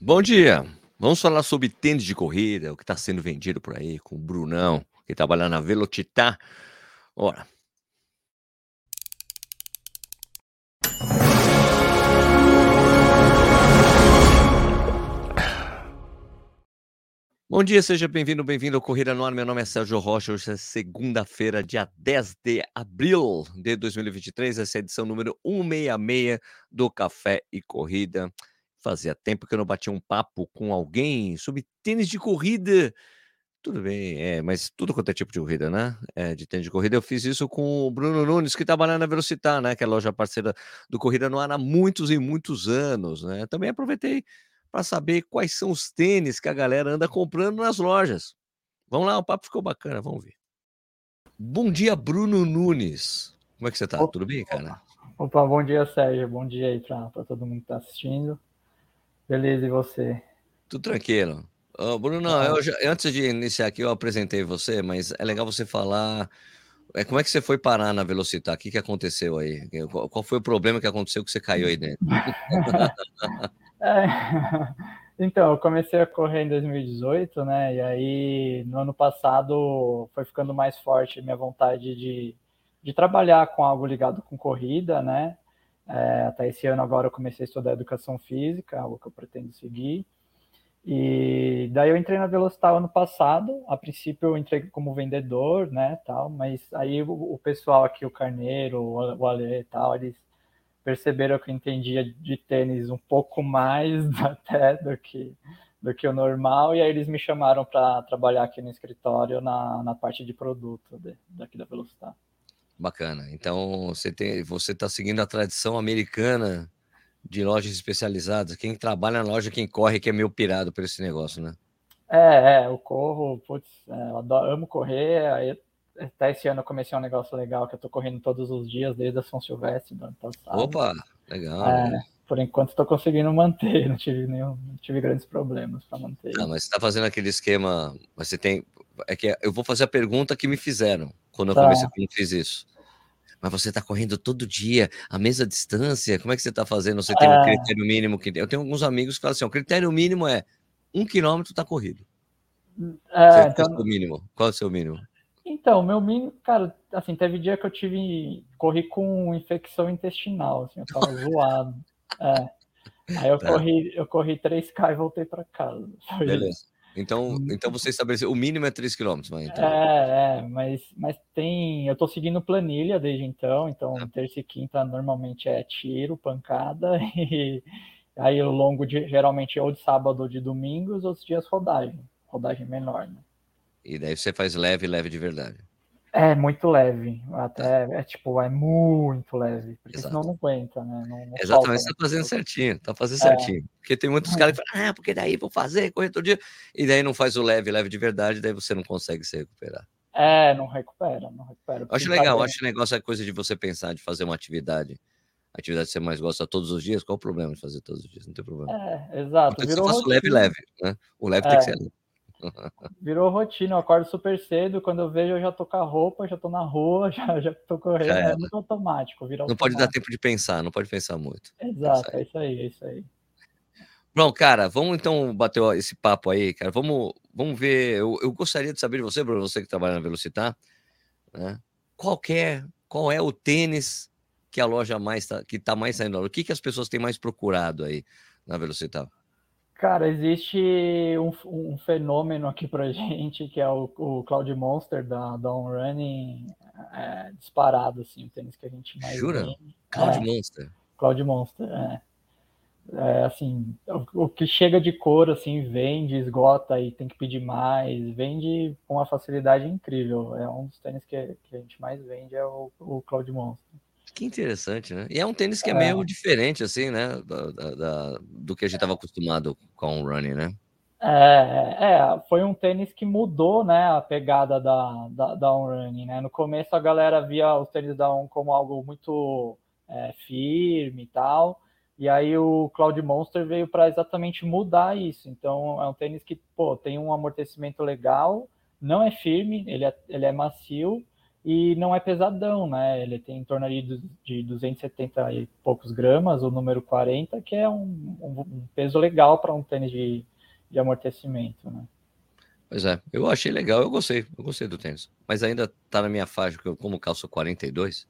Bom dia. Vamos falar sobre tênis de corrida, o que está sendo vendido por aí, com o Brunão, que trabalha na Velocitar. Ora. Bom dia, seja bem-vindo, bem-vindo ao Corrida no Ar. Meu nome é Sérgio Rocha. Hoje é segunda-feira, dia 10 de abril de 2023. Essa é a edição número 166 do Café e Corrida. Fazia tempo que eu não batia um papo com alguém sobre tênis de corrida. Tudo bem, é, mas tudo quanto é tipo de corrida, né? É, de tênis de corrida. Eu fiz isso com o Bruno Nunes, que trabalha na Velocitar, né? Que é a loja parceira do Corrida no Ar há muitos e muitos anos, né? Também aproveitei para saber quais são os tênis que a galera anda comprando nas lojas. Vamos lá, o papo ficou bacana, vamos ver. Bom dia, Bruno Nunes. Como é que você tá? Opa, Tudo bem, cara? Opa, bom dia, Sérgio. Bom dia aí para todo mundo que tá assistindo. Beleza, e você? Tudo tranquilo. Bruno, não, eu já, antes de iniciar aqui, eu apresentei você, mas é legal você falar. É, como é que você foi parar na Velocitar? O que, que aconteceu aí? Qual, qual foi o problema que aconteceu que você caiu aí dentro? é, então, eu comecei a correr em 2018, né? E aí, no ano passado, foi ficando mais forte minha vontade de, de trabalhar com algo ligado com corrida, né? É, até esse ano agora eu comecei a estudar educação física, algo que eu pretendo seguir. E daí eu entrei na Velocitar ano passado. A princípio eu entrei como vendedor, né, tal, mas aí o, o pessoal aqui, o Carneiro, o Ale e tal, eles perceberam que eu entendia de tênis um pouco mais até do que do que o normal, e aí eles me chamaram para trabalhar aqui no escritório na, na parte de produto de, daqui da Velocitar. Bacana. Então você tem, você está seguindo a tradição americana de lojas especializadas. Quem trabalha na loja, quem corre, que é meio pirado por esse negócio, né? É, é eu corro, putz, é, eu adoro, amo correr. Aí, até esse ano eu comecei um negócio legal que eu tô correndo todos os dias desde a São Silvestre do ano passado. Opa, legal. É, né? Por enquanto estou conseguindo manter, não tive nenhum, não tive grandes problemas para manter. Ah, mas você está fazendo aquele esquema, você tem, é que eu vou fazer a pergunta que me fizeram quando tá. eu comecei, quando fiz isso. Mas você está correndo todo dia, a mesma distância? Como é que você está fazendo? Você tem é... um critério mínimo que. Eu tenho alguns amigos que falam assim: o critério mínimo é um quilômetro está corrido. É, então... Qual é o mínimo? Qual é o seu mínimo? Então, meu mínimo, cara, assim, teve dia que eu tive. corri com infecção intestinal, assim, eu tava zoado. É. Aí eu, tá. corri, eu corri 3K e voltei para casa. Beleza. Então, hum. então você estabeleceu, o mínimo é 3 km, mas então... É, é, mas, mas tem, eu tô seguindo planilha desde então, então é. terça e quinta normalmente é tiro, pancada, e aí o longo de, geralmente ou de sábado ou de domingo, os outros dias rodagem, rodagem menor, né? E daí você faz leve, leve de verdade. É muito leve, até é tipo, é muito leve, porque Exato. senão não aguenta, né? Não, não Exatamente, você tá fazendo certinho, tá fazendo é. certinho. Porque tem muitos caras que falam, ah, porque daí vou fazer, correr todo dia, e daí não faz o leve, leve de verdade, daí você não consegue se recuperar. É, não recupera, não recupera. Acho legal, acho negócio é coisa de você pensar de fazer uma atividade, atividade que você mais gosta todos os dias, qual o problema de fazer todos os dias? Não tem problema. É, exato. Virou você faz o leve, leve, né? O leve é. tem que ser leve. Virou rotina, eu acordo super cedo, quando eu vejo eu já tô com a roupa, já tô na rua, já, já tô correndo, é muito automático. Vira não pode dar tempo de pensar, não pode pensar muito. Exato, é isso aí, é isso aí. Bom, cara, vamos então bater esse papo aí, cara. Vamos, vamos ver. Eu, eu gostaria de saber de você, Bruno, você que trabalha na Velocitar, né? Qual é, qual é o tênis que a loja mais tá, que tá mais saindo? O que, que as pessoas têm mais procurado aí na Velocitar? Cara, existe um, um fenômeno aqui pra gente, que é o, o Cloud Monster da, da On Running, é, disparado, assim, o tênis que a gente mais Jura? Vende. Cloud é, Monster? Cloud Monster, é. é assim, o, o, que chega de cor, assim, vende, esgota e tem que pedir mais, vende com uma facilidade incrível. É um dos tênis que, que a gente mais vende, é o, o Cloud Monster. Que interessante, né? E é um tênis que é, é. meio diferente, assim, né? Da, da, da, do que a gente estava acostumado com o running, né? É, é, foi um tênis que mudou, né, a pegada da, da, da On Running, né? No começo a galera via os tênis da On como algo muito é, firme e tal, e aí o Cloud Monster veio para exatamente mudar isso. Então é um tênis que, pô, tem um amortecimento legal, não é firme, ele é, ele é macio, e não é pesadão, né? Ele tem em torno de, de 270 e poucos gramas, o número 40, que é um, um peso legal para um tênis de, de amortecimento, né? Pois é, eu achei legal, eu gostei, eu gostei do tênis. Mas ainda tá na minha faixa, que eu como calço 42,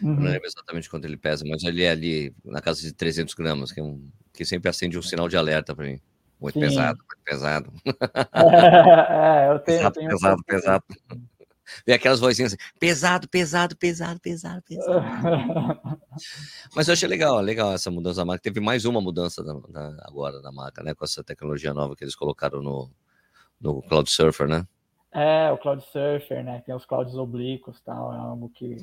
uhum. eu não lembro exatamente quanto ele pesa, mas ele é ali na casa de 300 gramas, que, é um, que sempre acende um sinal de alerta para mim. Muito Sim. pesado, muito pesado. É, é eu tenho. Pesado, tenho pesado, um pesado. Vem aquelas vozinhas assim, pesado, pesado, pesado, pesado, pesado. Mas eu achei legal, legal essa mudança da marca. Teve mais uma mudança da, da, agora da marca, né? Com essa tecnologia nova que eles colocaram no, no Cloud Surfer, né? É, o Cloud Surfer, né? Tem os clouds oblíquos tal, é algo que,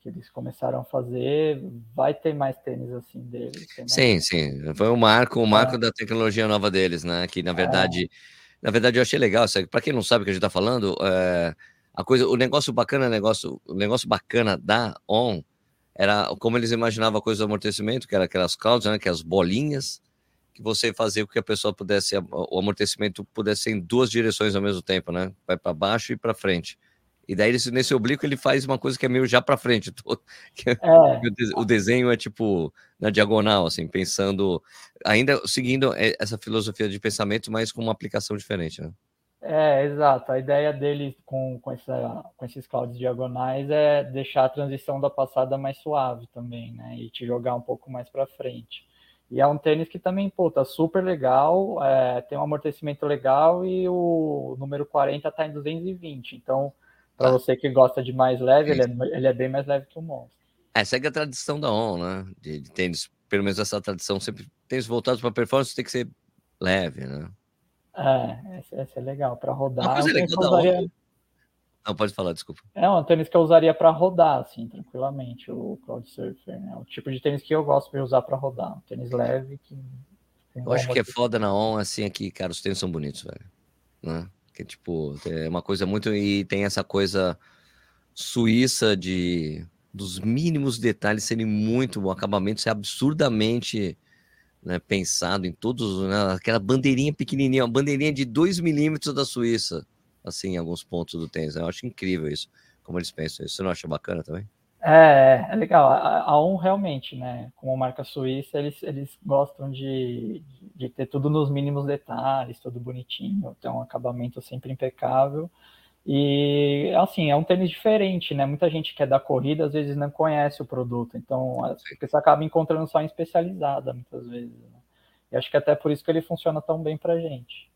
que eles começaram a fazer. Vai ter mais tênis assim deles. Sim, sim. Foi um marco, um marco é. da tecnologia nova deles, né? Que na verdade, é. na verdade eu achei legal. Para quem não sabe o que a gente está falando, é, a coisa, o negócio bacana, negócio, o negócio bacana da On era como eles imaginavam a coisa do amortecimento, que era aquelas clouds, né? Que as bolinhas que você fazia com que a pessoa pudesse, o amortecimento pudesse ser em duas direções ao mesmo tempo, né? Vai para baixo e para frente. E daí, nesse oblíquo, ele faz uma coisa que é meio já para frente. É, é. O desenho é tipo na diagonal, assim, pensando, ainda seguindo essa filosofia de pensamento, mas com uma aplicação diferente, né? É, exato. A ideia dele com, com, essa, com esses clouds diagonais é deixar a transição da passada mais suave também, né? E te jogar um pouco mais para frente. E é um tênis que também, pô, tá super legal, é, tem um amortecimento legal e o número 40 tá em 220. Então, para você que gosta de mais leve, ele é, ele é, bem mais leve que o Monster. É, segue a tradição da ON, né? De, de tênis, pelo menos essa tradição, sempre tênis voltados para performance tem que ser leve, né? É, essa, essa é legal para rodar. Uma coisa legal da usaria... Não, pode falar, desculpa. É um tênis que eu usaria para rodar, assim, tranquilamente, o Cloud Surfer, né? O tipo de tênis que eu gosto de usar para rodar. Um tênis leve que. Eu acho que é foda na ON, assim, aqui, cara, os tênis são bonitos, velho. Né? Que, tipo, é uma coisa muito. E tem essa coisa suíça de dos mínimos detalhes serem muito, o acabamento ser absurdamente né, pensado em todos, né, aquela bandeirinha pequenininha, uma bandeirinha de 2 milímetros da Suíça assim, em alguns pontos do tênis. Eu acho incrível isso, como eles pensam isso. Você não acha bacana também? É, é legal. A, a ON realmente, né? Como marca suíça, eles, eles gostam de, de ter tudo nos mínimos detalhes, tudo bonitinho, ter um acabamento sempre impecável. E assim, é um tênis diferente, né? Muita gente que é da corrida às vezes não conhece o produto, então você acaba encontrando só em especializada muitas vezes. Né? E acho que até por isso que ele funciona tão bem pra gente.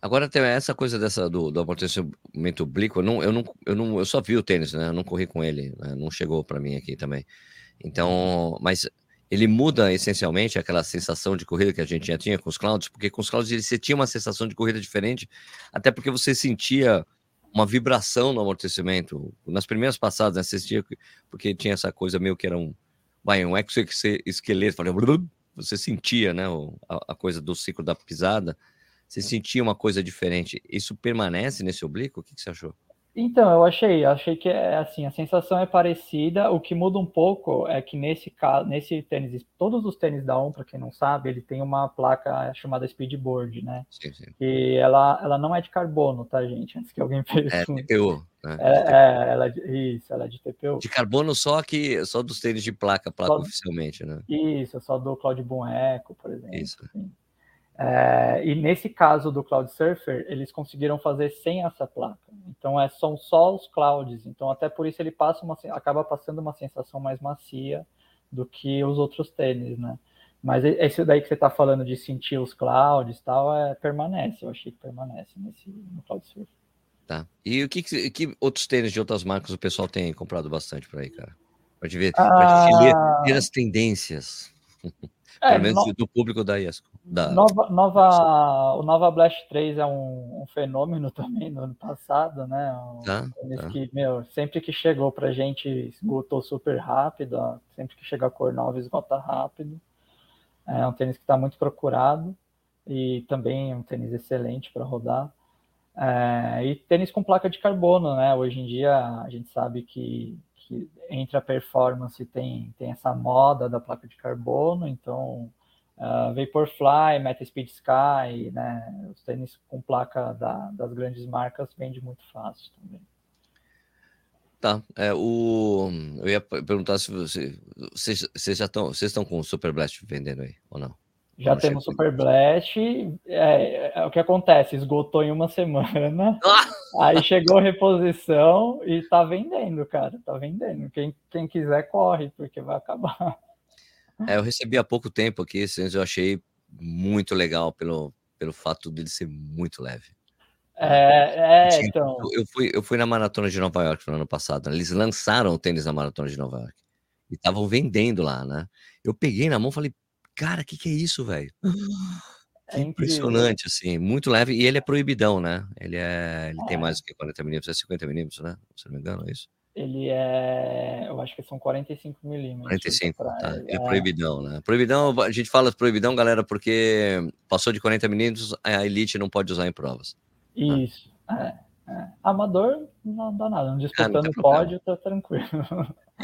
Agora tem essa coisa dessa do, do amortecimento oblíquo, eu não, eu, não, eu, não, eu só vi o tênis, né? Eu não corri com ele, né? não chegou para mim aqui também. Então, mas ele muda essencialmente aquela sensação de corrida que a gente já tinha com os clouds, porque com os clouds você tinha uma sensação de corrida diferente, até porque você sentia uma vibração no amortecimento. Nas primeiras passadas, né, você sentia, porque tinha essa coisa meio que era um, vai, um exoesqueleto, você sentia, né, a, a coisa do ciclo da pisada, você sentia uma coisa diferente. Isso permanece nesse oblíquo? O que, que você achou? Então, eu achei, achei que é assim, a sensação é parecida, o que muda um pouco é que nesse caso, nesse tênis, todos os tênis da ON, para quem não sabe, ele tem uma placa chamada Speedboard, né? Sim, sim. E ela, ela não é de carbono, tá, gente? Antes que alguém pense. É TPU, né? É, é, ela é isso, ela é de TPU. De carbono só que só dos tênis de placa, placa só, oficialmente, né? Isso, só do Claude Boom Eco, por exemplo. Isso. Assim. É, e nesse caso do Cloud Surfer, eles conseguiram fazer sem essa placa. Então é, são só os clouds. Então até por isso ele passa uma, acaba passando uma sensação mais macia do que os outros tênis, né? Mas esse daí que você está falando de sentir os clouds tal, é, permanece. Eu achei que permanece nesse no Cloud Surfer. Tá. E o que, que outros tênis de outras marcas o pessoal tem comprado bastante por aí, cara? Gente ver, ah... ler as tendências. É, Pelo menos no... do público da IESCO. Da... Nova, nova, o Nova Blast 3 é um, um, fenômeno também no ano passado, né? Um tá, tá. que, meu, sempre que chegou pra gente esgotou super rápido, sempre que chega a cor nova esgota rápido. É um tênis que está muito procurado e também é um tênis excelente para rodar. É, e tênis com placa de carbono, né? Hoje em dia a gente sabe que que entre a performance tem, tem essa moda da placa de carbono, então uh, Vaporfly, Metaspeed Sky, né, os tênis com placa da, das grandes marcas vende muito fácil também. Tá. É, o... Eu ia perguntar se você... vocês, vocês já estão. Vocês estão com o Super Blast vendendo aí, ou não? Já não temos Super Blast. É, é, o que acontece? Esgotou em uma semana. Aí chegou reposição e tá vendendo, cara. Tá vendendo. Quem, quem quiser, corre, porque vai acabar. É, eu recebi há pouco tempo aqui, eu achei muito legal pelo, pelo fato dele ser muito leve. É, é então. Eu fui, eu fui na maratona de Nova York no ano passado. Né? Eles lançaram o tênis na maratona de Nova York e estavam vendendo lá, né? Eu peguei na mão, falei, cara, o que, que é isso, velho? É impressionante, assim, muito leve. E ele é proibidão, né? Ele é, ele é. tem mais do que 40 milímetros, é 50 milímetros, né? Se não me engano, é isso. Ele é, eu acho que são 45 milímetros. 45, tá. Ele é, é proibidão, né? Proibidão, a gente fala proibidão, galera, porque passou de 40 milímetros, a elite não pode usar em provas. Isso. É, é. Amador não dá nada. Não disputando ah, pódio, tá tranquilo.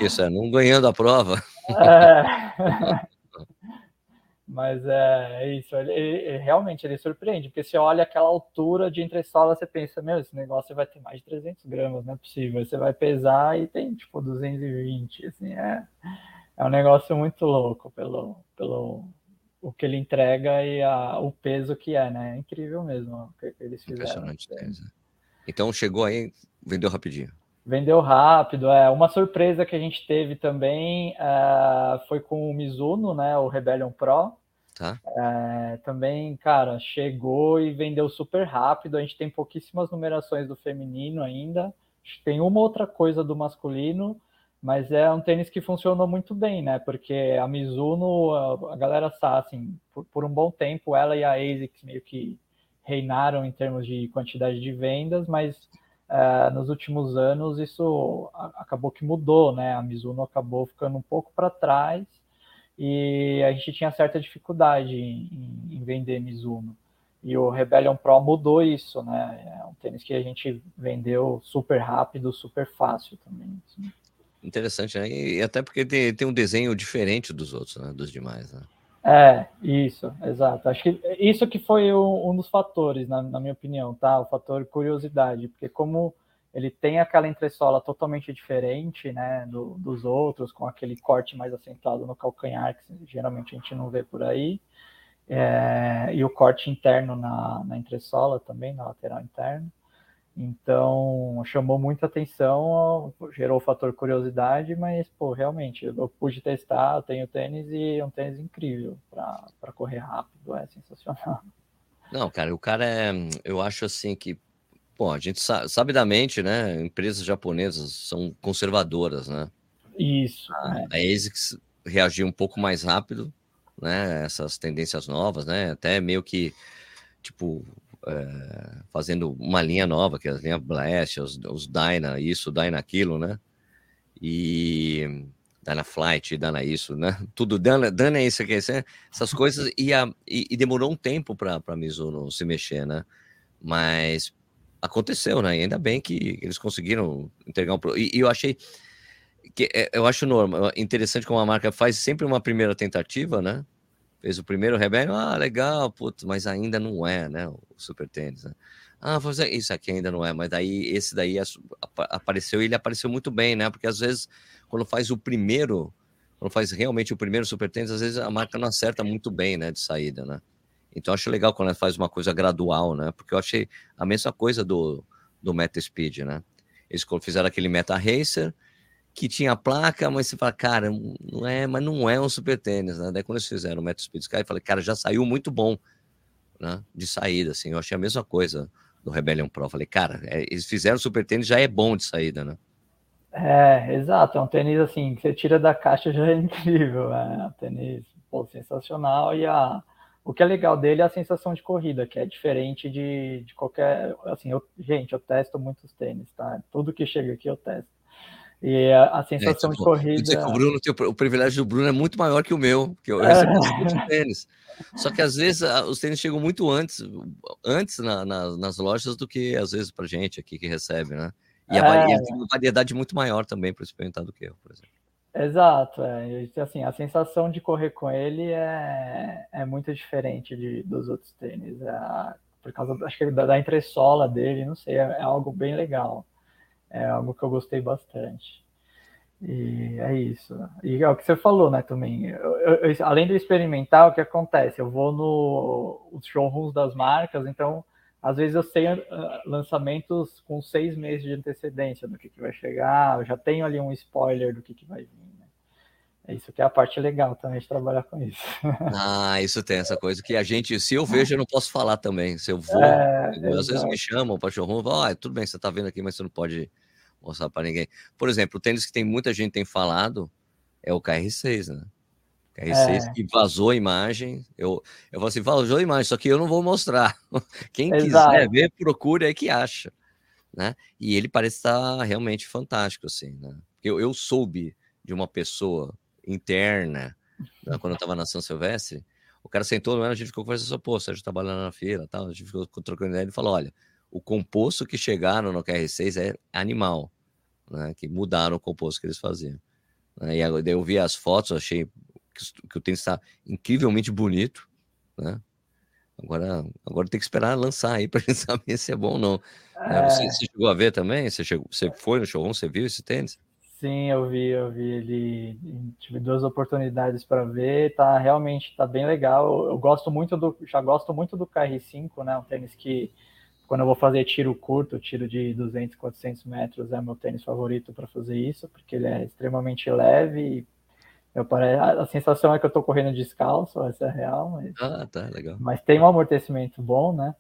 Isso, é, não ganhando a prova. É. Mas é, é isso, ele, ele, realmente ele surpreende, porque você olha aquela altura de entressola, você pensa, meu, esse negócio vai ter mais de 300 gramas, não é possível. Você vai pesar e tem tipo 220, assim, é, é um negócio muito louco pelo, pelo o que ele entrega e a, o peso que é, né? É incrível mesmo o que, que eles fizeram. Impressionante. Né? Então chegou aí, vendeu rapidinho. Vendeu rápido, é. Uma surpresa que a gente teve também uh, foi com o Mizuno, né? O Rebellion Pro. Tá. É, também, cara, chegou e vendeu super rápido. A gente tem pouquíssimas numerações do feminino ainda. Tem uma outra coisa do masculino, mas é um tênis que funcionou muito bem, né? Porque a Mizuno, a, galera sabe, assim, por, por, um bom tempo, ela e a ASICS meio que reinaram em termos de quantidade de vendas, mas uh, nos últimos anos isso acabou que mudou, né? A Mizuno acabou ficando um pouco para trás e a gente tinha certa dificuldade em, em, vender Mizuno. E o Rebellion Pro mudou isso, né? É um tênis que a gente vendeu super rápido, super fácil também. Assim. Interessante, né? E até porque tem, tem um desenho diferente dos outros, né? Dos demais, né? É, isso, exato. Acho que isso que foi um, um dos fatores, na, na, minha opinião, tá? O fator curiosidade, porque como ele tem aquela entressola totalmente diferente, né, do, dos outros, com aquele corte mais acentuado no calcanhar, que geralmente a gente não vê por aí, é, e o corte interno na, na entressola também, na lateral interna. Então, chamou muita atenção, gerou o fator curiosidade, mas, pô, realmente, eu pude testar, eu tenho tênis e é um tênis incrível para correr rápido, é sensacional. Não, cara, o cara é. Eu acho assim que Bom, a gente sabe, sabidamente, né? Empresas japonesas são conservadoras, né? Isso. A, é. a ASICS reagiu um pouco mais rápido, né? Essas tendências novas, né? Até meio que, tipo, é, fazendo uma linha nova, que é a linha Blast, os, os Dyna, isso, Dyna aquilo, né? E Dyna Flight, Dyna isso, né? Tudo, Dyna, Dyna é isso aqui, essas coisas, e, a, e, e demorou um tempo para a Mizuno se mexer, né? Mas aconteceu, né? E ainda bem que eles conseguiram entregar um. E, e eu achei que é, eu acho normal, interessante como a marca faz sempre uma primeira tentativa, né? Fez o primeiro rebelde, ah, legal, putz, mas ainda não é, né? O super tênis, né? Ah, isso aqui ainda não é, mas daí esse daí apareceu e ele apareceu muito bem, né? Porque às vezes quando faz o primeiro, quando faz realmente o primeiro super tênis, às vezes a marca não acerta muito bem, né, de saída, né? Então, acho legal quando ela faz uma coisa gradual, né? Porque eu achei a mesma coisa do, do Meta Speed, né? Eles fizeram aquele Meta Racer, que tinha placa, mas você fala, cara, não é, mas não é um super tênis, né? Daí quando eles fizeram o Meta Speed Sky, eu falei, cara, já saiu muito bom, né? De saída, assim. Eu achei a mesma coisa do Rebellion Pro. Eu falei, cara, é, eles fizeram super tênis, já é bom de saída, né? É, exato. É um tênis, assim, que você tira da caixa já é incrível. É um tênis, pô, sensacional. E a o que é legal dele é a sensação de corrida, que é diferente de, de qualquer. Assim, eu, gente, eu testo muitos tênis, tá? Tudo que chega aqui eu testo. E a, a sensação é, tipo, de corrida. Dizer que o, Bruno, o privilégio do Bruno é muito maior que o meu, que eu recebo é. tênis. Só que às vezes os tênis chegam muito antes, antes na, na, nas lojas do que às vezes para gente aqui que recebe, né? E a, é. variedade muito maior também para experimentar do que eu, por exemplo. Exato, é. assim, a sensação de correr com ele é, é muito diferente de, dos outros tênis. É, por causa, acho que da, da entressola dele, não sei, é, é algo bem legal. é algo que eu gostei bastante. E é isso. E é o que você falou, né, também. Eu, eu, além do experimental, o que acontece? Eu vou no showrooms das marcas, então às vezes eu tenho uh, lançamentos com seis meses de antecedência do que, que vai chegar, eu já tenho ali um spoiler do que, que vai vir. Né? É isso que é a parte legal também de trabalhar com isso. Ah, isso tem essa coisa que a gente, se eu vejo, eu não posso falar também. Se eu vou, é, às vezes me chamam para showroom, falam, ah, tudo bem, você está vendo aqui, mas você não pode mostrar para ninguém. Por exemplo, o tênis que tem muita gente tem falado é o KR6, né? KR6 é. que vazou a imagem. Eu, eu vou assim, vazou a imagem, só que eu não vou mostrar. Quem Exato. quiser ver, procure aí que acha. Né? E ele parece estar realmente fantástico, assim, né? Eu, eu soube de uma pessoa interna, né, quando eu estava na São Silvestre, o cara sentou, a gente ficou conversando, pô, Sérgio trabalhando na feira, tal, a gente ficou trocando ideia, ele falou, olha, o composto que chegaram no KR6 é animal, né? Que mudaram o composto que eles faziam. Né? E eu vi as fotos, achei que, que o tênis está incrivelmente bonito, né? Agora, agora tem que esperar lançar aí para gente saber se é bom ou não. É... Você, você, chegou a ver também? Você, chegou, você foi no showroom, você viu esse tênis? Sim, eu vi, eu vi ele. Tive duas oportunidades para ver. Tá realmente tá bem legal. Eu gosto muito do, já gosto muito do KR5, né? Um tênis que quando eu vou fazer tiro curto, tiro de 200, 400 metros, é meu tênis favorito para fazer isso, porque ele é extremamente leve. Eu pare... A sensação é que eu estou correndo descalço, essa é real. Mas... Ah, tá, legal. Mas tem um amortecimento bom, né?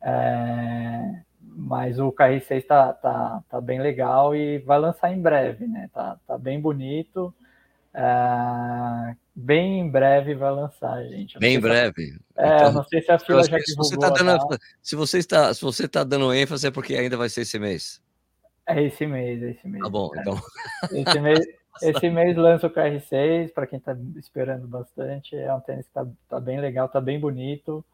É... Mas o KR6 tá, tá, tá bem legal e vai lançar em breve, né? Tá, tá bem bonito. É, bem em breve vai lançar, gente. Bem em breve. É, então, não sei se a fila já divulgou. Você tá dando, se você está, se você está dando ênfase é porque ainda vai ser esse mês. É esse mês, é esse mês. Tá bom, é. então. Esse mês, esse mês lança o KR6, para quem está esperando bastante. É um tênis que está tá bem legal, está bem bonito.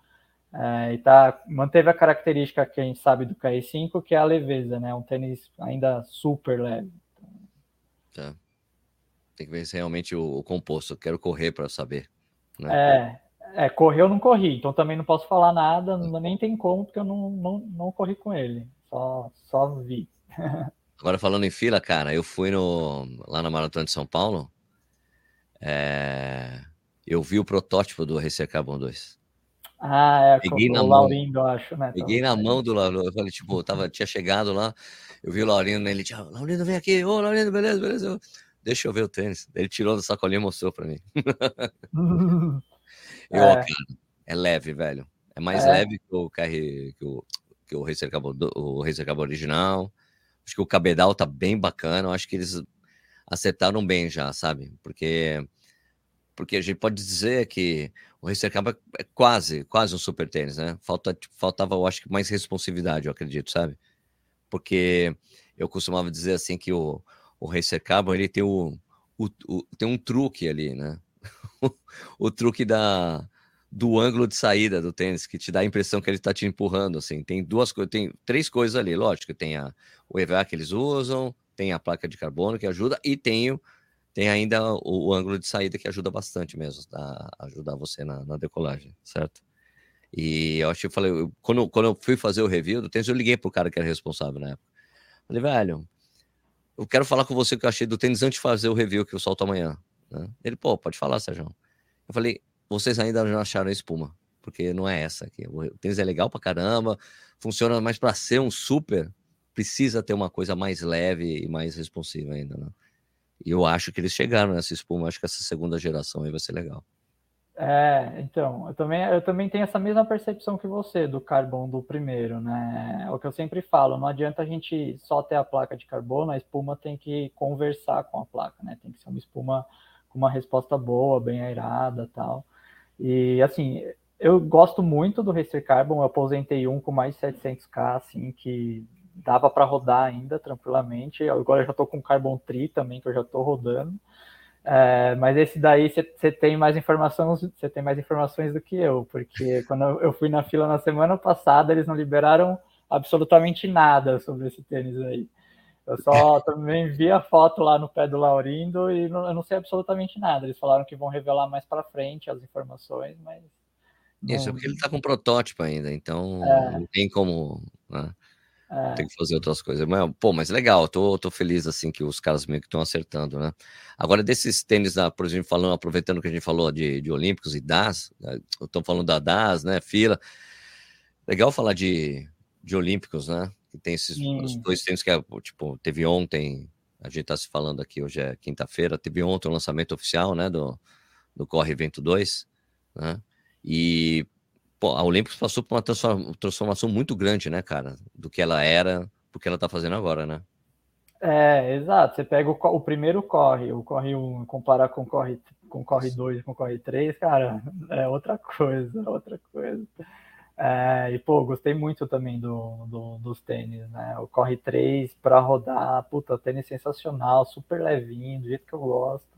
É, e tá, manteve a característica que a gente sabe do KR5, que é a leveza, né? Um tênis ainda super leve. Tá. Tem que ver se realmente o, o composto. Quero correr para saber. Né? É, é, correr eu não corri, então também não posso falar nada, nem tem como, porque eu não, não, não corri com ele. Só, só vi. Agora falando em fila, cara, eu fui no, lá na Maratona de São Paulo. É, eu vi o protótipo do Racer Carbon 2. Ah, é, peguei na o Laurindo, acho, né? Peguei na mão do Laurindo, eu falei, tipo, tava, tinha chegado lá, eu vi o Laurindo, ele tinha, Laurindo, vem aqui, ô, Laurindo, beleza, beleza deixa eu ver o tênis. Ele tirou da sacolinha e mostrou para mim. eu, é. Cara, é leve, velho. É mais é. leve que o KR, que o, que o Racer Cabo, o Racer Cabo original. Acho que o cabedal tá bem bacana. Eu acho que eles acertaram bem já, sabe? Porque porque a gente pode dizer que o Racer Cabo é quase, quase um super tênis, né? Falta, faltava, eu acho que mais responsividade, eu acredito, sabe? Porque eu costumava dizer assim que o, o Racer Carbon ele tem o, o, o, tem um truque ali, né? o truque da do ângulo de saída do tênis que te dá a impressão que ele está te empurrando, assim. Tem duas coisas, tem três coisas ali, lógico. Tem a, o EVA que eles usam, tem a placa de carbono que ajuda e tem, o, tem ainda o, o ângulo de saída que ajuda bastante mesmo, a ajudar você na, na decolagem, certo? E eu acho que eu falei, eu, quando, quando eu fui fazer o review do tênis, eu liguei pro cara que era responsável na época. Falei, velho, eu quero falar com você o que eu achei do tênis antes de fazer o review que eu solto amanhã. Né? Ele, pô, pode falar, Sérgio. Eu falei, vocês ainda não acharam espuma, porque não é essa aqui. O tênis é legal pra caramba, funciona, mas para ser um super, precisa ter uma coisa mais leve e mais responsiva ainda, né? E eu acho que eles chegaram nessa espuma, acho que essa segunda geração aí vai ser legal. É, então, eu também, eu também tenho essa mesma percepção que você do carbono do primeiro, né? É o que eu sempre falo, não adianta a gente só ter a placa de carbono, a espuma tem que conversar com a placa, né? Tem que ser uma espuma com uma resposta boa, bem airada tal. E, assim, eu gosto muito do Racer Carbon, eu aposentei um com mais de 700k, assim, que dava para rodar ainda tranquilamente. Agora eu já estou com Carbon Tri também, que eu já estou rodando. É, mas esse daí você tem mais informações, você tem mais informações do que eu, porque quando eu fui na fila na semana passada, eles não liberaram absolutamente nada sobre esse tênis aí. Eu só também vi a foto lá no pé do Laurindo e não, eu não sei absolutamente nada. Eles falaram que vão revelar mais para frente as informações, mas. Não... Isso, porque ele está com protótipo ainda, então é. não tem como. Né? É. Tem que fazer outras coisas. Mas, pô, mas legal, tô, tô feliz assim que os caras meio que estão acertando, né? Agora, desses tênis, da, por exemplo, falando, aproveitando que a gente falou de, de Olímpicos e DAS, estão né? falando da DAS, né? Fila. Legal falar de, de Olímpicos, né? Que tem esses os dois tênis que é, tipo, teve ontem, a gente tá se falando aqui, hoje é quinta-feira, teve ontem o lançamento oficial, né? Do, do Corre Evento 2, né? E pô, a Olímpicos passou por uma transformação muito grande, né, cara? Do que ela era, do que ela tá fazendo agora, né? É, exato. Você pega o, o primeiro corre, o corre 1, comparar com o corre, com corre 2 com corre 3, cara, é outra coisa, outra coisa. É, e, pô, gostei muito também do, do, dos tênis, né? O Corre 3 para rodar, puta, tênis sensacional, super levinho, do jeito que eu gosto.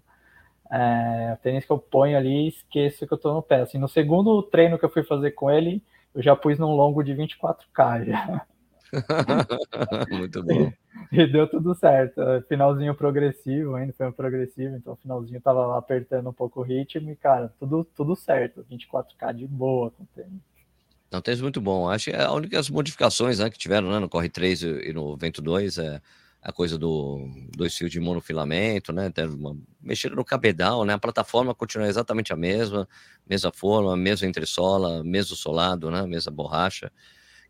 É, tênis que eu ponho ali e esqueço que eu tô no pé. Assim, no segundo treino que eu fui fazer com ele, eu já pus num longo de 24K já. Muito bom. E, deu tudo certo. Finalzinho progressivo, ainda foi um progressivo, então finalzinho tava lá apertando um pouco o ritmo e, cara, tudo, tudo certo. 24K de boa com o tênis. Não, tênis muito bom. Acho que a única modificações né, que tiveram né, no Corre 3 e no Vento 2 é a coisa do dois fios de monofilamento, né? Mexeram no cabedal, né? A plataforma continua exatamente a mesma, mesma forma, mesma entressola, mesmo solado, né? Mesma borracha.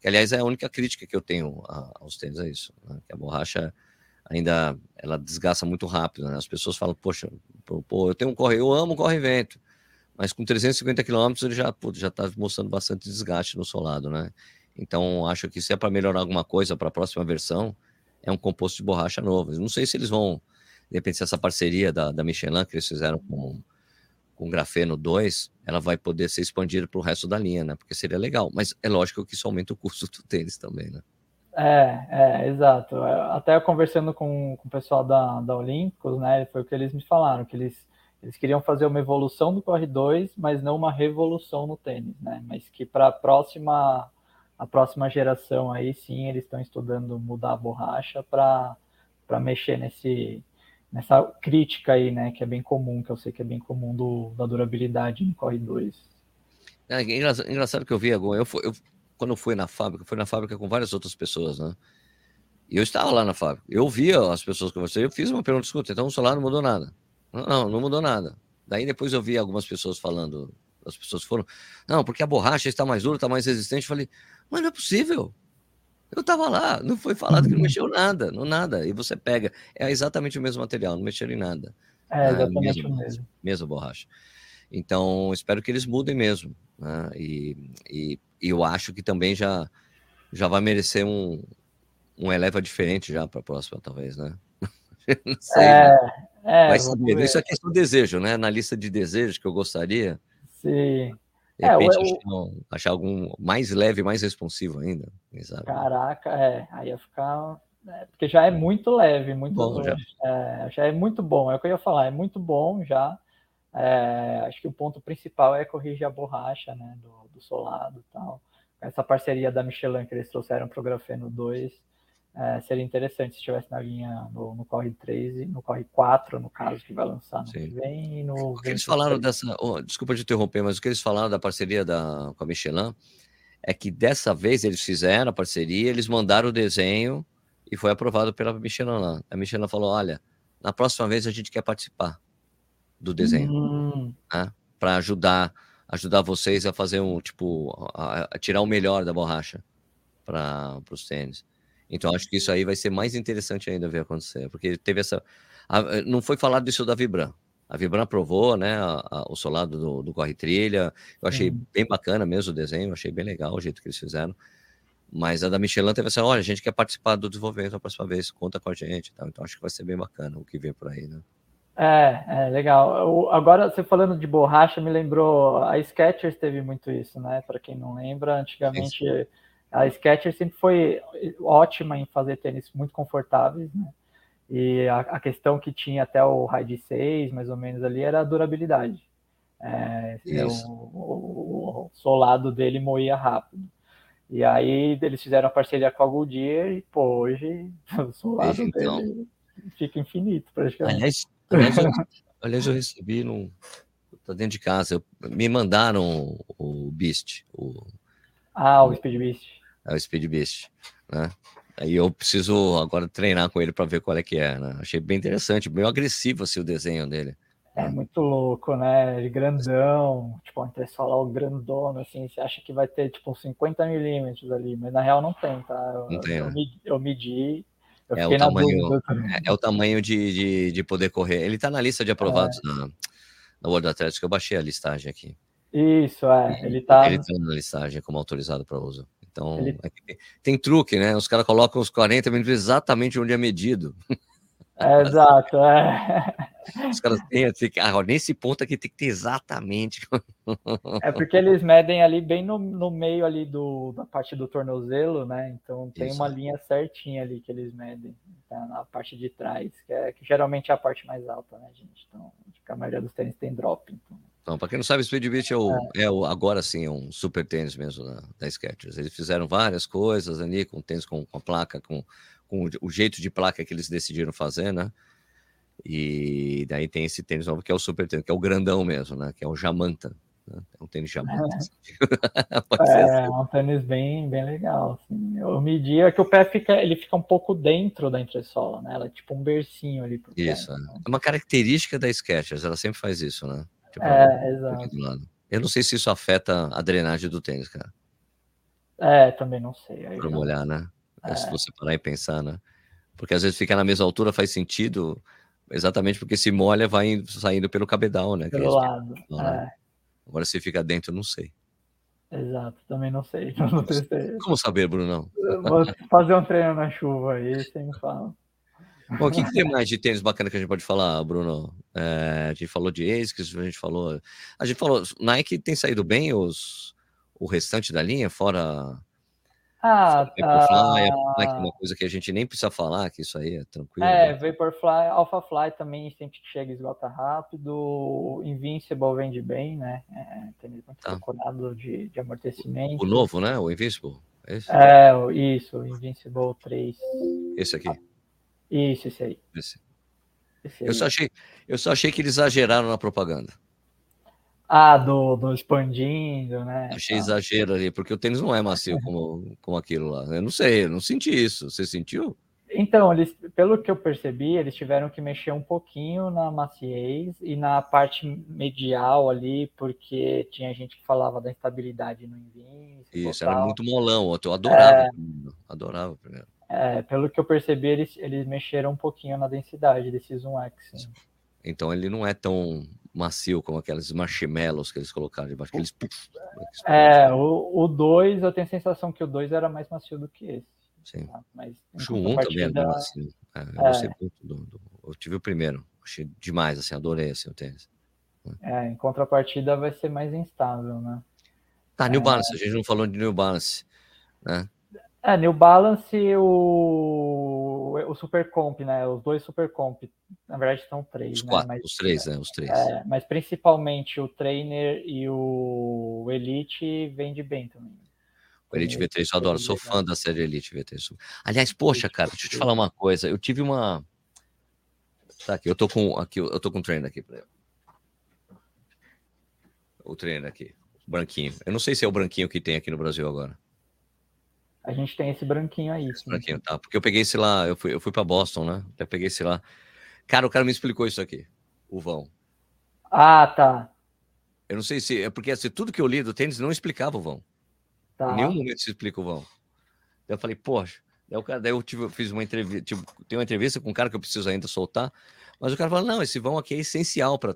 Que, aliás, é a única crítica que eu tenho aos tênis, é isso. Né? Que a borracha ainda ela desgasta muito rápido, né? As pessoas falam, poxa, pô, eu tenho um corre, eu amo corre-vento, mas com 350 km ele já já está mostrando bastante desgaste no solado, né? Então, acho que se é para melhorar alguma coisa para a próxima versão, é um composto de borracha novo. não sei se eles vão, de repente, se essa parceria da, da Michelin que eles fizeram com, com Grafeno 2, ela vai poder ser expandida para o resto da linha, né? Porque seria legal. Mas é lógico que isso aumenta o custo do tênis também, né? É, é, exato. Até conversando com, com o pessoal da, da Olímpicos, né? Foi o que eles me falaram, que eles, eles queriam fazer uma evolução do Corre 2, mas não uma revolução no tênis, né? Mas que para a próxima a próxima geração aí sim eles estão estudando mudar a borracha para mexer nesse nessa crítica aí, né, que é bem comum, que eu sei que é bem comum do, da durabilidade no Corre 2. É, engraçado, engraçado que eu vi agora, eu, eu quando fui na fábrica, fui na fábrica com várias outras pessoas, né? E eu estava lá na fábrica, eu via as pessoas conversando, eu fiz uma pergunta, escuta, então o solar não mudou nada. Não, não, mudou nada. Daí depois eu vi algumas pessoas falando, as pessoas foram, não, porque a borracha está mais dura, está mais resistente. Eu falei, mas não é possível. Eu estava lá, não foi falado que não mexeu nada, não nada. E você pega, é exatamente o mesmo material, não mexeram em nada. É ah, exatamente o mesmo. Mesma borracha. Então, espero que eles mudem mesmo. Né? E, e, e, eu acho que também já, já vai merecer um, um eleva diferente já para a próxima, talvez, né? não sei. É, né? É, vai saber. Isso é questão de desejo, né? Na lista de desejos que eu gostaria. Sim. De é, repente, é, o... achar, algum mais leve, mais responsivo ainda. Caraca, é. Aí ia ficar. É, porque já é muito leve, muito bom. Já. É, já é muito bom, é o que eu ia falar, é muito bom já. É, acho que o ponto principal é corrigir a borracha né, do, do solado e tal. Essa parceria da Michelin que eles trouxeram para o Grafeno 2 é, seria interessante se estivesse na linha no, no, Corre 3 e no Corre 4, no caso, que vai lançar no Sim. que vem. No o que eles falaram dessa. Oh, desculpa te interromper, mas o que eles falaram da parceria da, com a Michelin é que dessa vez eles fizeram a parceria, eles mandaram o desenho e foi aprovado pela Michelin lá. A Michelin falou: olha, na próxima vez a gente quer participar do desenho hum. né? para ajudar ajudar vocês a fazer um tipo a, a tirar o melhor da borracha para os tênis. Então acho que isso aí vai ser mais interessante ainda ver acontecer, porque teve essa. A, eh, não foi falado disso da Vibram. A Vibram aprovou, né, a, a, o solado do, do Corre Trilha. Eu achei bem bacana mesmo o desenho, achei bem legal o jeito que eles fizeram. Mas a da Michelin teve essa, olha, a gente quer participar do desenvolvimento a próxima vez, conta com a gente. Tá? Então acho que vai ser bem bacana o que vem por aí, né? É, é legal. agora, você falando de borracha, me lembrou, a Skechers teve muito isso, né? Para quem não lembra, antigamente Sim a Skechers sempre foi ótima em fazer tênis muito confortáveis, né? E a, a questão que tinha até o Ride 6, mais ou menos ali, era a durabilidade. É, o, o, o, solado dele moía rápido. E aí eles fizeram a parceria com a Goodyear e, pô, hoje o solado então, dele fica infinito praticamente. Aliás, aliás, eu, aliás, eu recebi no. Tá dentro de casa, eu, me mandaram o Beast. O, ah, o Speed Beast é o Speed Beast, né? Aí eu preciso agora treinar com ele para ver qual é que é, né? Achei bem interessante, meio agressivo assim o desenho dele. É muito louco, né? grandão, tipo, entre o grandona, assim, você acha que vai ter, tipo, 50 milímetros ali, mas na real não tem, tá? Eu, não tem, eu, né? medi, eu medi eu é, o tamanho, é, é, o tamanho de, de, de, poder correr. Ele tá na lista de aprovados é. na, na World Athletics, eu baixei a listagem aqui. Isso, é. Ele tá... Ele tá na listagem como autorizado para uso. Então, ele... é tem, tem, truque, né? Os caras colocam os 40 minutos exatamente onde é medido. É, exato, é. Os caras têm assim, ah, nesse ponto aqui tem que ter exatamente. É porque eles medem ali bem no, no meio ali do, da parte do tornozelo, né? Então tem uma linha certinha ali que eles medem tá? na parte de trás, que, é, que geralmente é a parte mais alta, né, gente? Então, a maioria dos tênis tem drop. Então, então para quem não sabe, o Speedbeat é, o, é. é o, agora sim, é um super tênis mesmo da, da Skechers. Eles fizeram várias coisas ali com tênis com, com a placa, com com o jeito de placa que eles decidiram fazer, né? E daí tem esse tênis novo que é o super tênis, que é o grandão mesmo, né? Que é o Jamanta. Né? É um tênis Jamanta. Assim. É, é assim. um tênis bem, bem legal. Assim. Eu medi é que o pé fica, ele fica um pouco dentro da entressola, né? Ela é tipo um bercinho ali pro Isso, pé, é. Então. é uma característica da Skechers, ela sempre faz isso, né? É, exato. Eu não sei se isso afeta a drenagem do tênis, cara. É, também não sei. Para molhar, né? É. Se você parar e pensar, né? Porque às vezes ficar na mesma altura faz sentido, exatamente porque se molha, vai saindo pelo cabedal, né? Pelo lado. É. Agora se fica dentro, não sei. Exato, também não sei. Não Como saber, Brunão? Vou fazer um treino na chuva aí, sem fala. Bom, o que, que, tem mais de tênis bacana que a gente pode falar, Bruno? É, a gente falou de ASICS, a gente falou. A gente falou, Nike tem saído bem os, o restante da linha, fora ah, tá. Vaporfly, é uma coisa que a gente nem precisa falar, que isso aí é tranquilo. É, né? Vaporfly, AlphaFly também sempre que chega esgota rápido. Invincible vende bem, né? É, tem muito tá. procurado de, de amortecimento. O, o, novo, né? O Invincible. Esse? É, isso, o Invincible 3. Esse aqui. Isso, esse aí. Esse. esse aí. Eu, só achei, eu só achei que eles exageraram na propaganda. Ah, do, do expandindo, né? Achei ah. exagero ali, porque o tênis não é macio como, como aquilo lá. Eu não sei, eu não senti isso. Você sentiu? Então, eles, pelo que eu percebi, eles tiveram que mexer um pouquinho na maciez e na parte medial ali, porque tinha gente que falava da instabilidade no Invincible. Isso, era muito molão. Eu adorava, é, adorava primeiro. É, pelo que eu percebi, eles, eles mexeram um pouquinho na densidade desse Zoom X. Então ele não é tão macio como aqueles marshmallows que eles colocaram debaixo. Aqueles... É, o 2, eu tenho a sensação que o 2 era mais macio do que esse. Sim. Tá? Mas, o 1 um também bem macio. É, eu, é. muito do, do, eu tive o primeiro, achei demais, assim, adorei assim, o tênis. É, em contrapartida vai ser mais instável, né? Tá, New é. Balance, a gente não falou de New Balance, né? É, New Balance, o, o Super Comp, né? Os dois Super Comp, na verdade são três, os né? Quatro, mas, os três, né? Os três. É, mas principalmente o Trainer e o Elite vende bem também. O Elite V3 eu adoro, sou fã da série Elite V3. Aliás, poxa, cara, deixa eu te falar uma coisa. Eu tive uma. Tá aqui, eu tô com aqui, eu tô com o trainer aqui O trainer aqui, branquinho. Eu não sei se é o branquinho que tem aqui no Brasil agora. A gente tem esse branquinho aí. Esse branquinho, tá. Porque eu peguei esse lá, eu fui, eu fui para Boston, né? Até peguei esse lá. Cara, o cara me explicou isso aqui, o vão. Ah, tá. Eu não sei se. É porque assim, tudo que eu li do tênis não explicava o vão. Tá. Em nenhum momento se explica o vão. Daí eu falei, poxa. Daí, o cara, daí eu, tive, eu fiz uma entrevista, tipo, tem uma entrevista com um cara que eu preciso ainda soltar, mas o cara falou: não, esse vão aqui é essencial para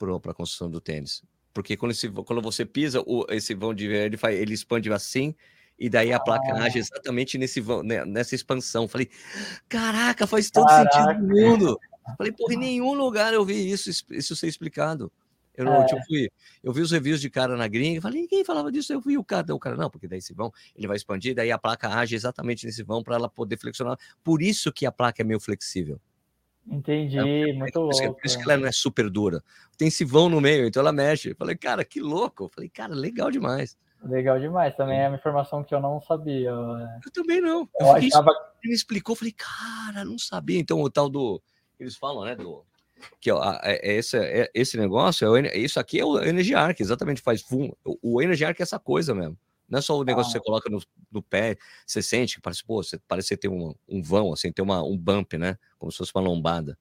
a construção do tênis. Porque quando, esse, quando você pisa, o, esse vão de ele, faz, ele expande assim e daí a placa age exatamente nesse, né, nessa expansão. Falei, caraca, faz todo caraca. sentido no mundo. Falei, porra, em nenhum lugar eu vi isso, isso ser explicado. Eu, não, é. tipo, fui, eu vi os reviews de cara na gringa, falei, ninguém falava disso, eu vi o cara, o cara, não, porque daí esse vão, ele vai expandir, daí a placa age exatamente nesse vão para ela poder flexionar. Por isso que a placa é meio flexível. Entendi, é, muito por louco. Por isso que ela não é super dura. Tem esse vão no meio, então ela mexe. falei, cara, que louco. falei, cara, legal demais. Legal demais. Também é uma informação que eu não sabia. Eu também não. Eu, eu achava... Ele me explicou, falei, cara, não sabia. Então, o tal do. Eles falam, né? Do, que ó, é, é esse, é, esse negócio, é, isso aqui é o Energy Arc, exatamente faz fum. O, o Energy Arc é essa coisa mesmo. Não é só o negócio ah. que você coloca no, no, pé, você sente que parece, pô, você, parece que tem um, um vão, assim, tem uma, um bump, né? Como se fosse uma lombada.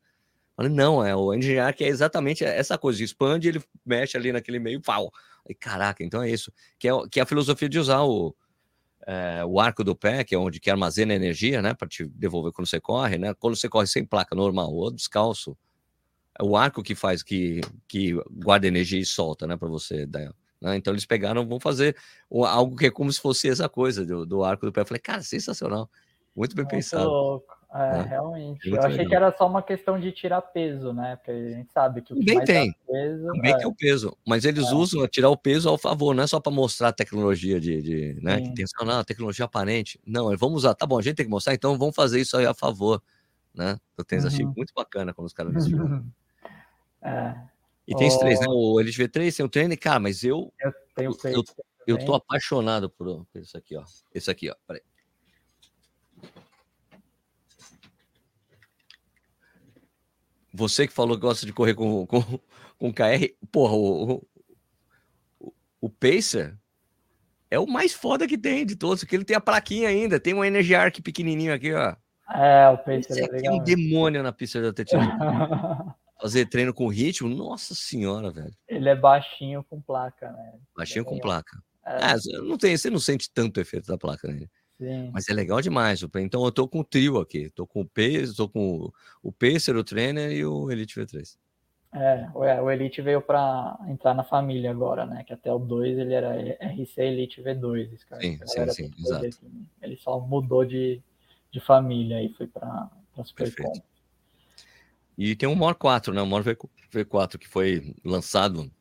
Falei, não, é o Engine Arc é exatamente essa coisa, expande, ele mexe ali naquele meio, pau. Aí, caraca, então é isso. Que é, que é a filosofia de usar o, é, o arco do pé, que é onde que armazena energia, né? Para te devolver quando você corre, né? Quando você corre sem placa normal ou descalço, é o arco que faz que, que guarda energia e solta, né? Para você dar. Né? Então eles pegaram, vão fazer algo que é como se fosse essa coisa do, do arco do pé. Eu falei, cara, sensacional. Muito bem Muito pensado. Louco. É, é, realmente. eu achei legal. que era só uma questão de tirar peso, né? Porque a gente sabe que o que Também tem. Peso, Também é... tem o peso. Mas eles é. usam tirar o peso ao favor, não é só para mostrar a tecnologia de, de né? Que tem não, a tecnologia aparente. Não, vamos usar. Tá bom, a gente tem que mostrar, então vamos fazer isso aí a favor, né? Eu tenho uhum. achei muito bacana quando os caras é. E tem oh... três, né? O Elite V3 tem o treino, cara, mas eu. Eu tenho eu, eu, eu tô apaixonado por, por isso aqui, ó. Esse aqui, ó. Peraí. Você que falou que gosta de correr com, com, com KR, porra, o, o, o Pacer é o mais foda que tem de todos, porque ele tem a plaquinha ainda, tem um Energy Arc pequenininho aqui, ó. É, o Pacer é legal. é um demônio na pista de atletismo. Fazer treino com ritmo, nossa senhora, velho. Ele é baixinho com placa, né? Baixinho é com placa. É. Ah, não tem, você não sente tanto efeito da placa nele. Sim. Mas é legal demais. Então eu tô com o trio aqui. Tô com o Pacer, tô com o Pacer, o Trainer e o Elite V3. É, o Elite veio para entrar na família agora, né? Que até o 2 ele era RC Elite V2. Esse cara, sim, sim, sim, exato. Né? Ele só mudou de, de família e foi para Supercom. E tem o Mor 4, né? O Mor V4 que foi lançado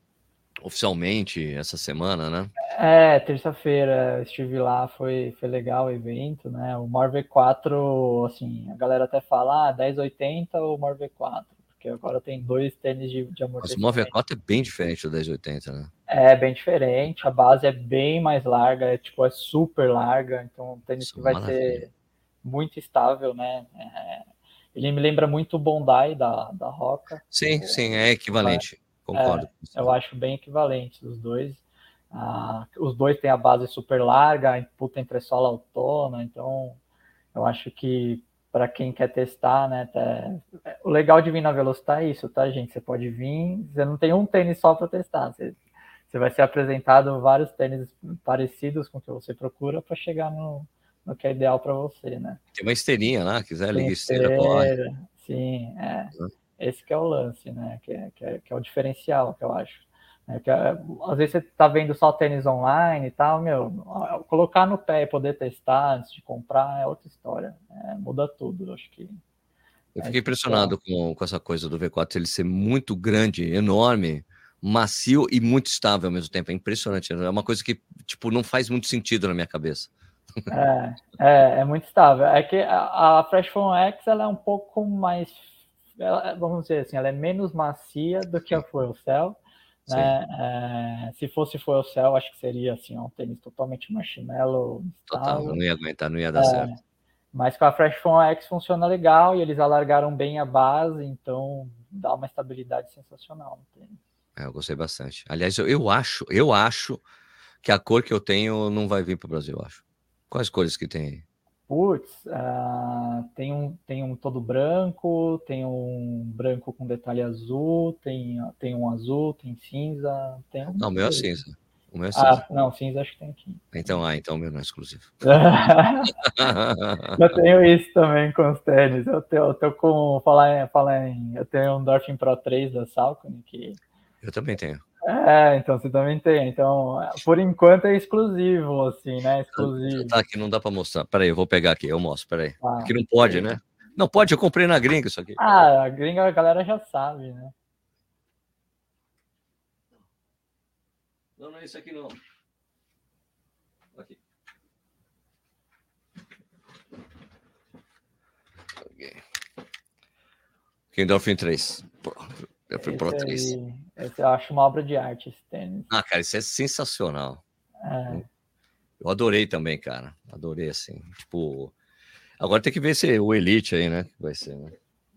oficialmente essa semana, né? É, terça-feira estive lá, foi, foi legal o evento, né? O Morve 4, assim, a galera até fala, ah, 1080 ou Morve 4, porque agora tem dois tênis de, de amortecimento. Mas o Morve 4 é bem diferente do 1080, né? É, bem diferente, a base é bem mais larga, é tipo, é super larga, então um tênis Isso que vai maravilha. ser muito estável, né? É, ele me lembra muito o Bondi da, da Roca. Sim, o, sim, é equivalente. Concordo. É, eu acho bem equivalente os dois. Ah, os dois têm a base super larga, puta entressola autona, então eu acho que para quem quer testar, né, tá... o legal de vir na Velocitar é isso, tá, gente? Você pode vir, você não tem um tênis só para testar, você, você vai ser apresentado vários tênis parecidos com o que você procura para chegar no, no que é ideal para você, né? Tem uma esteirinha lá, quiser liga esteira, esteira Sim, é. Uhum. Esse que é o lance, né? Que é, que é, que é o diferencial, que eu acho. É que, é, às vezes você tá vendo só tênis online e tal, meu, colocar no pé e poder testar antes de comprar é outra história. É, muda tudo, eu acho que. Eu fiquei impressionado com, com essa coisa do V4 ele ser muito grande, enorme, macio e muito estável ao mesmo tempo. É impressionante. É uma coisa que, tipo, não faz muito sentido na minha cabeça. É, é, é muito estável. É que a, a Fresh Phone X ela é um pouco mais ela, vamos dizer assim, ela é menos macia do que a Fuel Cell. Né? É, se fosse Fuel Cell, acho que seria assim, um tênis totalmente marshmallow. Total, não ia aguentar, não ia dar é, certo. Mas com a Fresh Phone X funciona legal e eles alargaram bem a base, então dá uma estabilidade sensacional no tênis. É, eu gostei bastante. Aliás, eu, eu acho, eu acho que a cor que eu tenho não vai vir para o Brasil, eu acho. Quais cores que tem aí? Putz, uh, tem, um, tem um todo branco, tem um branco com detalhe azul, tem, tem um azul, tem cinza. Tem não, o meu é cinza. O meu é cinza. Ah, não, cinza acho que tem aqui. Então, ah, então o meu não é exclusivo. eu tenho isso também com os tênis. Eu tenho, eu tenho com. Falar, falar em. Eu tenho um Dolphin Pro 3 da Salcone que. Eu também tenho. É, então você também tem. Então, por enquanto é exclusivo, assim, né? Exclusivo. Tá aqui, não dá para mostrar. Peraí, eu vou pegar aqui, eu mostro, peraí. Ah, aqui não pode, né? Não pode, eu comprei na gringa isso aqui. Ah, a gringa a galera já sabe, né? Não, não é isso aqui não. Aqui. Ok. Kindle 3. Eu fui Pro 3. Eu acho uma obra de arte esse tênis. Ah, cara, isso é sensacional. É. Eu adorei também, cara. Adorei, assim. Tipo, agora tem que ver se o Elite aí, né? Vai ser, né?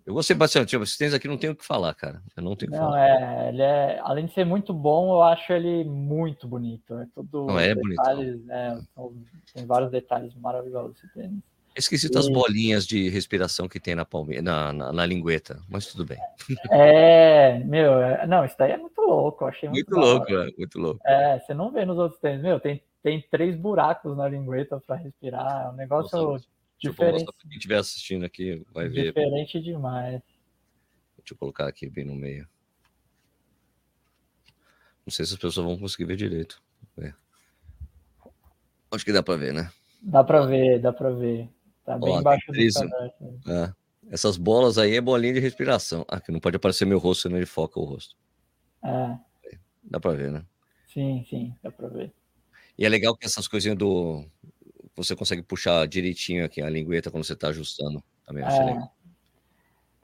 Eu gostei bastante. Tipo, esses tênis aqui não tenho o que falar, cara. Eu não tenho o que Não, falar. é, ele é, além de ser muito bom, eu acho ele muito bonito. É tudo Não, é detalhes, é, são- tem vários detalhes maravilhosos esse tênis. Esqueci das bolinhas de respiração que tem na, palme... na, na, na lingueta, mas tudo bem. É, meu, é- não, isso daí é muito louco, achei muito, Muito louco, né? muito louco. É, você não vê nos outros tênis, meu, tem, tem três buracos na lingueta para respirar, é um negócio Nossa, diferente, pra quem estiver assistindo aqui, vai ver. diferente demais. Deixa eu colocar aqui bem no meio. Não sei se as pessoas vão conseguir ver direito. É. Acho que dá pra ver, né? Dá pra ver, dá pra ver. Tá bem Ó, tem embaixo do cadastro. É. Essas bolas aí é bolinha de respiração. Ah, que não pode aparecer meu rosto, senão ele foca o rosto. É, Dá pra ver, né? sim, sim, dá pra ver. E é legal que essas coisinhas do. Você consegue puxar direitinho aqui a lingueta quando você tá ajustando. Também achei legal.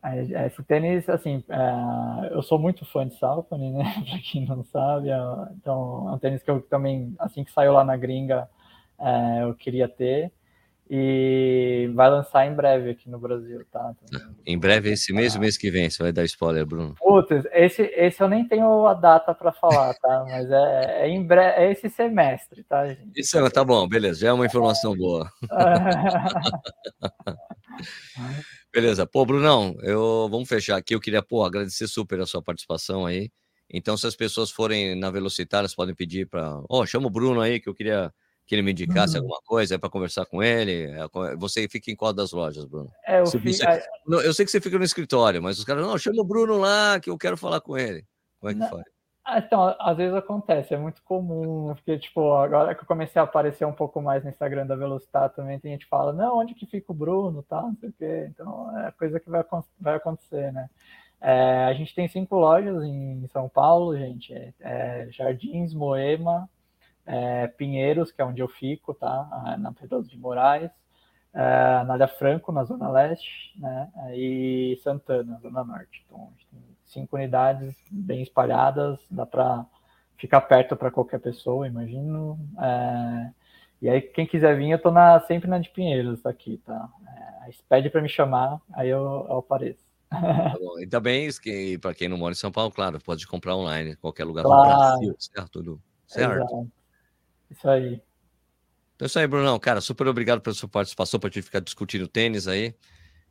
É, é, Esse tênis, assim, é, eu sou muito fã de Salcone, né? Pra quem não sabe, é, então é um tênis que eu também, assim que saiu lá na gringa, é, eu queria ter. E vai lançar em breve aqui no Brasil, tá? Em breve, esse mês mês que vem, você vai dar spoiler, Bruno. Putz, esse, esse eu nem tenho a data para falar, tá? Mas é, é em breve, é esse semestre, tá, gente? Isso é- tá bom, beleza, já é uma informação boa. Beleza. Pô, Brunão, eu vamos fechar aqui. Eu queria, pô, agradecer super a sua participação aí. Então, se as pessoas forem na Velocitar, elas podem pedir para, ó, chama o Bruno aí que eu queria que ele me indicasse Uhum. alguma coisa para conversar com ele. É, co- Você fica em qual das lojas, Bruno? É, eu, você- é, Não, eu sei que você fica no escritório, mas os caras, não, chama o Bruno lá que eu quero falar com ele. Como é que Não. faz? Ah, Então, às vezes acontece, é muito comum, porque, tipo, agora que eu comecei a aparecer um pouco mais no Instagram da Velocitar também, tem gente que fala, não, onde que fica o Bruno, tá, não sei o quê, então é coisa que vai, vai acontecer, né. É, a gente tem cinco lojas em São Paulo, gente, é, é Jardins, Moema, é, Pinheiros, que é onde eu fico, tá, ah, na Pedroso de Moraes, é, Anália Franco, na Zona Leste, né, e Santana, na Zona Norte, então a gente tem cinco unidades bem espalhadas, dá para ficar perto para qualquer pessoa, imagino. É, e aí, quem quiser vir, eu tô na, sempre na de Pinheiros aqui, tá? É, pede para me chamar, aí eu, eu apareço. Tá. E também, que para quem não mora em São Paulo, claro, pode comprar online, em qualquer lugar do Claro. Brasil, certo? Tudo certo? Exato. Isso aí. Então é isso aí, Brunão. Cara, super obrigado pela sua participação, para gente ficar discutindo tênis aí.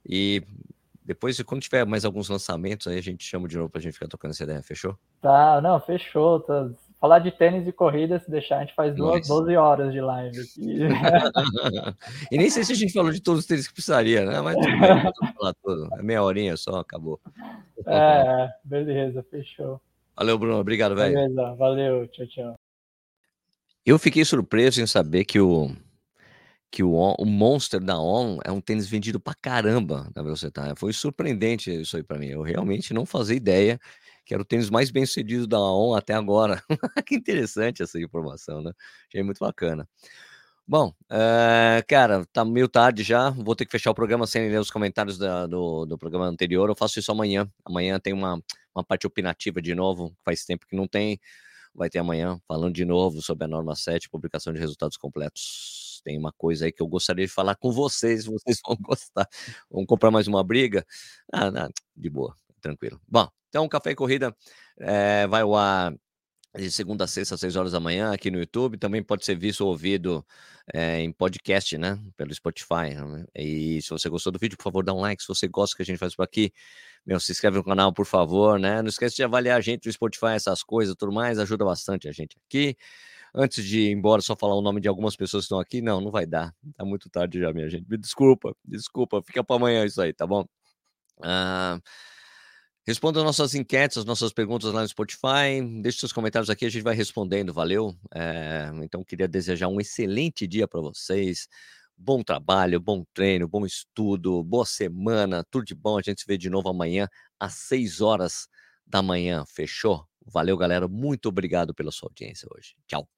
E depois, quando tiver mais alguns lançamentos, aí a gente chama de novo para a gente ficar tocando essa ideia, fechou? Tá, não, fechou. Tá. Falar de tênis e corrida, se deixar, a gente faz duas, Nice. 12 horas de live aqui. e nem sei se a gente falou de todos os tênis que precisaria, né? Mas tudo bem, falar tudo. É meia horinha só, acabou. é, beleza, fechou. Valeu, Bruno. Obrigado, velho. Beleza, valeu, tchau, tchau. Eu fiquei surpreso em saber que o que o, o Monster da On é um tênis vendido pra caramba na Velocitar. Foi surpreendente isso aí pra mim. Eu realmente não fazia ideia que era o tênis mais bem sucedido da On até agora. que interessante essa informação, né? Achei muito bacana. Bom, eh, cara, tá meio tarde já. Vou ter que fechar o programa sem ler os comentários da- do, do programa anterior. Eu faço isso amanhã. Amanhã tem uma, uma parte opinativa de novo. Faz tempo que não tem. Vai ter amanhã, falando de novo sobre a norma 7, publicação de resultados completos. Tem uma coisa aí que eu gostaria de falar com vocês, vocês vão gostar. Vamos comprar mais uma briga? Ah, não, de boa, tranquilo. Bom, então Café e Corrida eh, vai ao ar de segunda a sexta, às 6 horas da manhã, aqui no YouTube. Também pode ser visto ou ouvido eh, em podcast, né? Pelo Spotify. né? E se você gostou do vídeo, por favor, dá um like. Se você gosta que a gente faz por aqui, meu, se inscreve no canal, por favor, né? Não esquece de avaliar a gente no Spotify, essas coisas, tudo mais, ajuda bastante a gente aqui. Antes de ir embora, só falar o nome de algumas pessoas que estão aqui. Não, não vai dar. Tá muito tarde já, minha gente. Me desculpa, desculpa. Fica para amanhã isso aí, tá bom? Ah, responda nossas enquetes, as nossas perguntas lá no Spotify. Deixe seus comentários aqui, a gente vai respondendo, valeu? Eh, então, queria desejar um excelente dia para vocês. Bom trabalho, bom treino, bom estudo, boa semana, tudo de bom. A gente se vê de novo amanhã às 6 horas da manhã, fechou? Valeu, galera. Muito obrigado pela sua audiência hoje. Tchau.